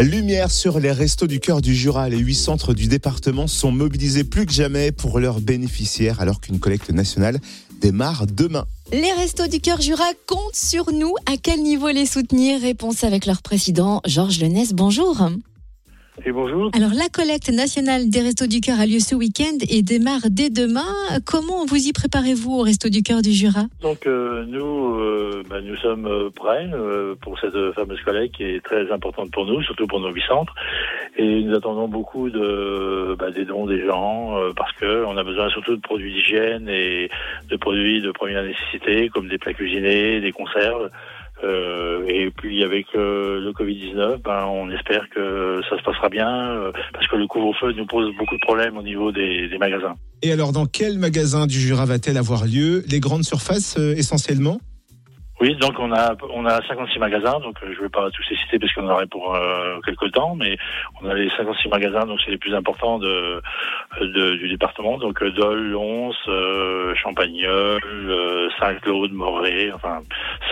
Lumière sur les restos du cœur du Jura. Les huit centres du département sont mobilisés plus que jamais pour leurs bénéficiaires alors qu'une collecte nationale démarre demain. Les Restos du Cœur Jura comptent sur nous. À quel niveau les soutenir? Réponse avec leur président Georges Lenès. Bonjour. Et bonjour. Alors la collecte nationale des Restos du Cœur a lieu ce week-end et démarre dès demain. Comment vous y préparez-vous au Restos du Cœur du Jura? Donc euh, nous, euh, bah, nous sommes euh, prêts euh, pour cette fameuse collecte qui est très importante pour nous, surtout pour nos huit centres. Et nous attendons beaucoup de bah, des dons des gens euh, parce que on a besoin surtout de produits d'hygiène et de produits de première nécessité comme des plats cuisinés, des conserves. Euh, et puis avec euh, le Covid-19, ben, on espère que ça se passera bien euh, parce que le couvre-feu nous pose beaucoup de problèmes au niveau des, des magasins. Et alors, dans quel magasin du Jura va-t-elle avoir lieu? Les grandes surfaces euh, essentiellement? Oui, donc on a on a 56 magasins, donc euh, je vais pas tous les citer parce qu'on en aurait pour euh, quelques temps, mais on a les 56 magasins, donc c'est les plus importants de, du département, donc euh, Dole, Lons, euh, Saint-Claude, Moret, enfin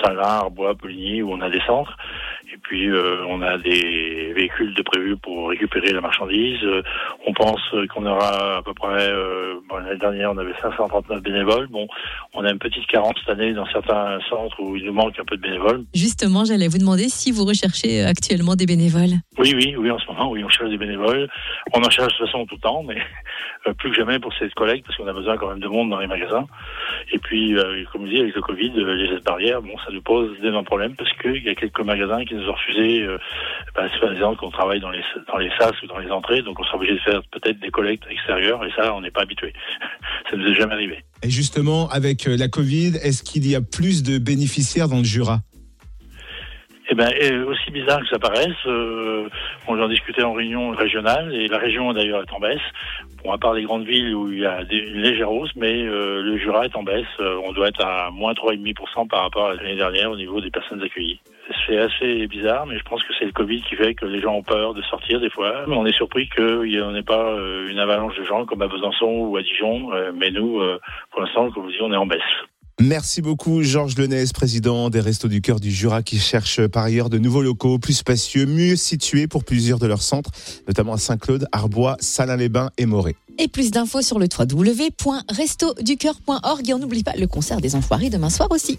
Salins, Arbois, Poligny, où on a des centres. Et puis on a des véhicules de prévus pour récupérer la marchandise. Euh, on pense euh, qu'on aura à peu près, euh, bon, l'année dernière on avait 539 bénévoles. Bon, on a une petite carence cette année dans certains centres où il nous manque un peu de bénévoles. Justement, j'allais vous demander si vous recherchez actuellement des bénévoles. Oui, oui, oui, en ce moment, oui, on cherche des bénévoles. On en cherche de toute façon tout le temps, mais euh, plus que jamais pour cette collecte, parce qu'on a besoin quand même de monde dans les magasins. Et puis, euh, comme je dis, avec le Covid, euh, les gestes barrières, bon, ça nous pose d'énormes problèmes, parce qu'il y a quelques magasins qui nous ont refusé, euh, bah, exemple qu'on travaille dans les, dans les sas ou dans les entrées, donc on sera obligé de faire peut-être des collectes extérieures, et ça, on n'est pas habitué. ça nous est jamais arrivé. Et justement, avec euh, la Covid, est-ce qu'il y a plus de bénéficiaires dans le Jura? Eh ben, aussi bizarre que ça paraisse, euh, on en discutait en réunion régionale et la région d'ailleurs est en baisse. Bon, à part les grandes villes où il y a des, une légère hausse, mais euh, le Jura est en baisse. On doit être à moins 3,5% par rapport à l'année dernière au niveau des personnes accueillies. C'est assez bizarre, mais je pense que c'est le Covid qui fait que les gens ont peur de sortir des fois. On est surpris qu'il n'y en ait pas euh, une avalanche de gens comme à Besançon ou à Dijon, euh, mais nous, euh, pour l'instant, comme vous dis, on est en baisse. Merci beaucoup, Georges Lenez, président des Restos du Cœur du Jura, qui cherche par ailleurs de nouveaux locaux plus spacieux, mieux situés pour plusieurs de leurs centres, notamment à Saint-Claude, Arbois, Salins-les-Bains et Moret. Et plus d'infos sur le www.restoducœur.org. Et on n'oublie pas le concert des Enfoirés demain soir aussi.